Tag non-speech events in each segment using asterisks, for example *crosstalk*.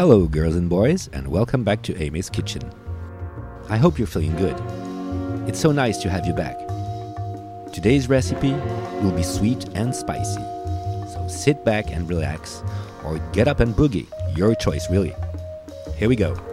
Hello, girls and boys, and welcome back to Aimé's Kitchen. I hope you're feeling good. It's so nice to have you back. Today's recipe will be sweet and spicy. So sit back and relax, or get up and boogie. Your choice, really. Here we go.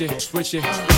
It, switch it.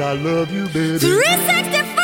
I love you, baby.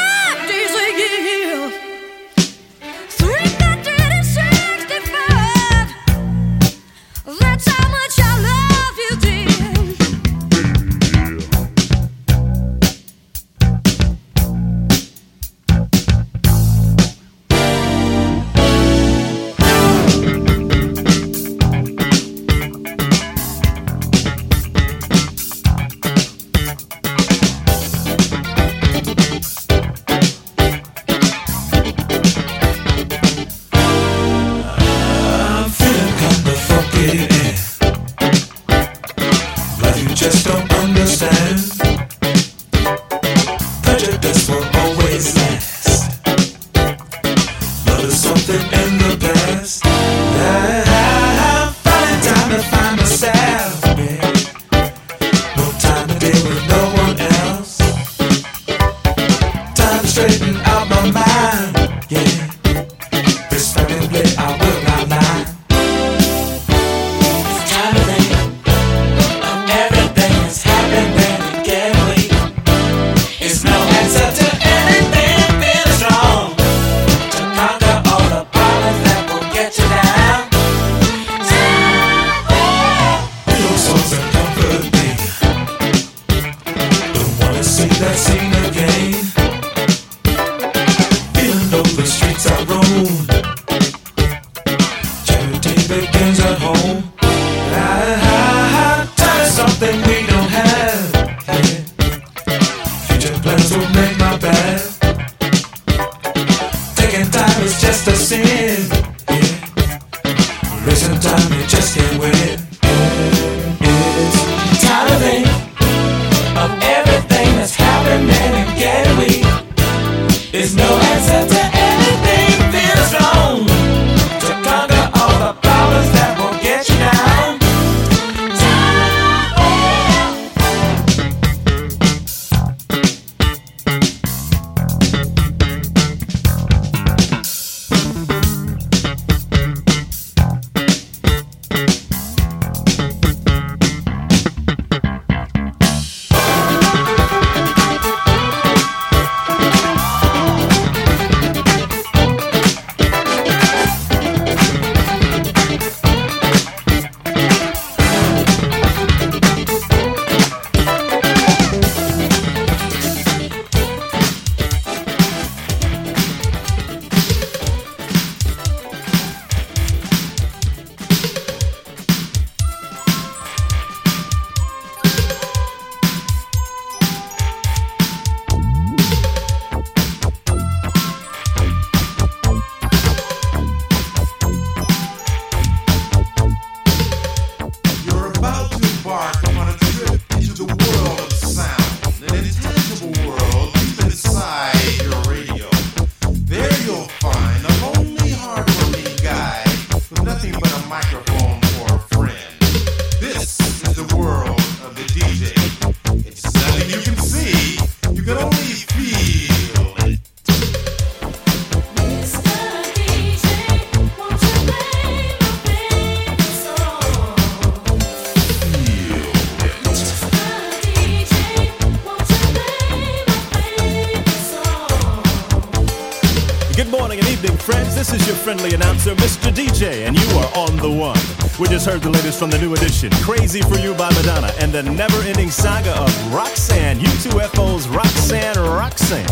Just a sin. Yeah. Wasting time you just can't win. This is your friendly announcer, Mr. DJ, and you are on the one. We just heard the latest from the new edition, Crazy for You by Madonna, and the never ending saga of Roxanne, UTFO's Roxanne Roxanne.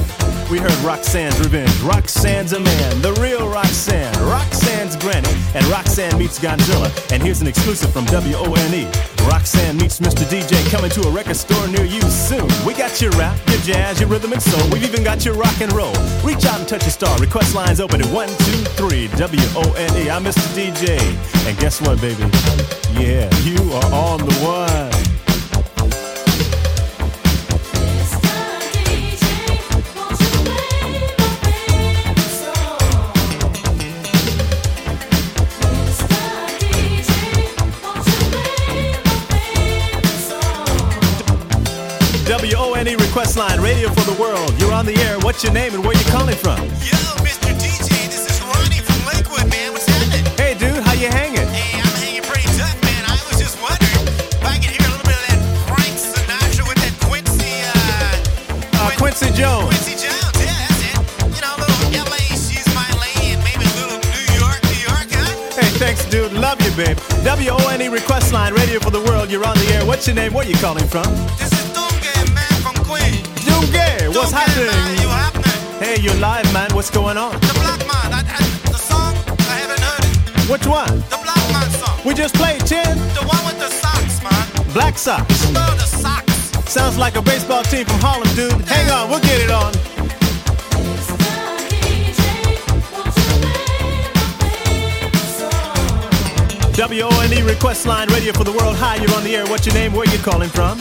We heard Roxanne's Revenge, Roxanne's a Man, the real Roxanne, Roxanne's Granny, and Roxanne meets Godzilla. And here's an exclusive from WONE. Roxanne meets Mr. DJ coming to a record store near you soon. We got your rap, your jazz, your rhythm and soul. We've even got your rock and roll. Reach out and touch a star. Request lines open at 123 WONE. I'm Mr. DJ. And guess what, baby? Yeah, you are on the one. WONE request line, radio for the world. You're on the air. What's your name and where you calling from? Yo, dude. Babe. W-O-N-E request line, radio for the world. You're on the air. What's your name? Where you calling from? This is Dunga, man, from Queens. Dunga, what's Dunga, man, happening? you happening? Hey, you're live, man. What's going on? The Black Man, I, I, the song, I haven't heard it. Which one? The Black Man song. We just played Chin. The one with the socks, man. Black Sox. Oh, the socks. Sounds like a baseball team from Harlem, dude. Hang on, we'll get it W-O-N-E E request line, radio for the world. Hi, you're on the air. What's your name? Where you calling from?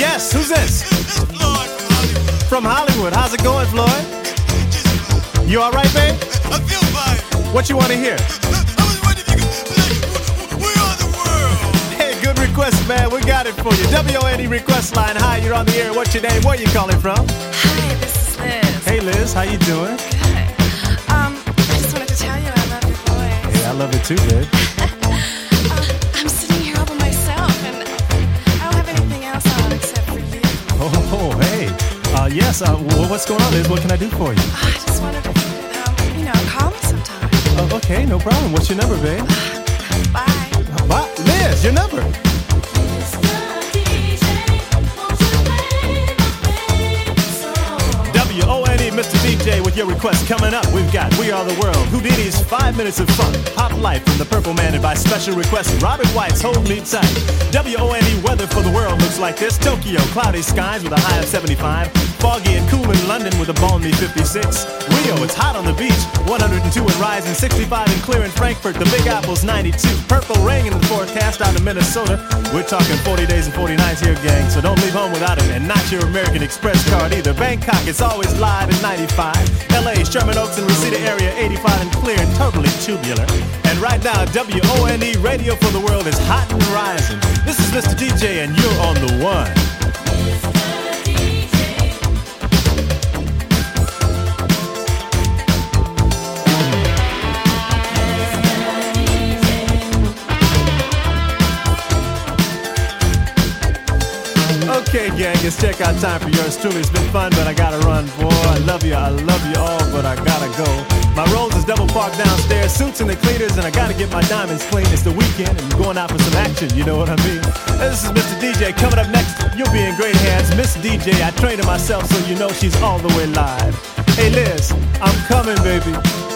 Yes, who's this? Lord, Hollywood. From Hollywood. How's it going, Floyd? You all right, babe? I feel fine. What you want to hear? I was wondering if you could play We Are the World. Hey, good request, man. We got it for you. WONE request line. Hi, you're on the air. What's your name? Where you calling from? Hi, this is Liz. Hey, Liz. How you doing? Love it too, babe. Uh, *laughs* I'm sitting here all by myself, and I don't have anything else on except for you. Oh, oh, hey. Uh, yes, uh, wh- what's going on, Liz? What can I do for you? I just wondered to, you um, you know, call me sometime. Oh, okay, no problem. What's your number, babe? Bye. Bye. Liz, your number. DJ, with your request coming up. We've got We Are the World, Whodini's Five Minutes of Fun, Pop Life from the Purple Man, and by special request, Robert White's Hold Me Tight. W-O-N-E weather for the world looks like this. Tokyo, cloudy skies with a high of 75. Foggy and cool in London with a balmy 56. Rio, it's hot on the beach, 102 and rising, 65 and clear in Frankfurt. The Big Apple's 92. Purple rain in the forecast out of Minnesota. We're talking 40 days and 40 nights here, gang, so don't leave home without it. And not your American Express card either. Bangkok, it's always live at 95. LA, Sherman Oaks and Reseda area, 85 and clear and totally tubular. And right now, WONE Radio for the World is hot and rising. This is Mr. DJ, and you're on the one. Gang, it's checkout time for yours truly. It's been fun, but I gotta run, boy. I love you, I love you all, but I gotta go. My rolls is double parked downstairs, suits and the cleaners, and I gotta get my diamonds clean. It's the weekend, and I'm going out for some action, you know what I mean? This is Mr. DJ. Coming up next, you'll be in great hands. Miss DJ, I trained her myself, so you know she's all the way live. Hey, Liz, I'm coming, baby.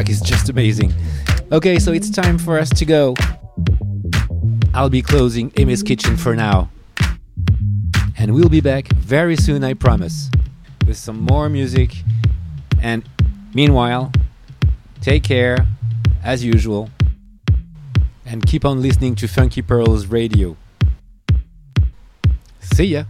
Track is just amazing. Okay, so it's time for us to go. I'll be closing Aimé's Kitchen for now. And we'll be back very soon, I promise, with some more music. And meanwhile, take care, as usual, and keep on listening to Funky Pearls Radio. See ya!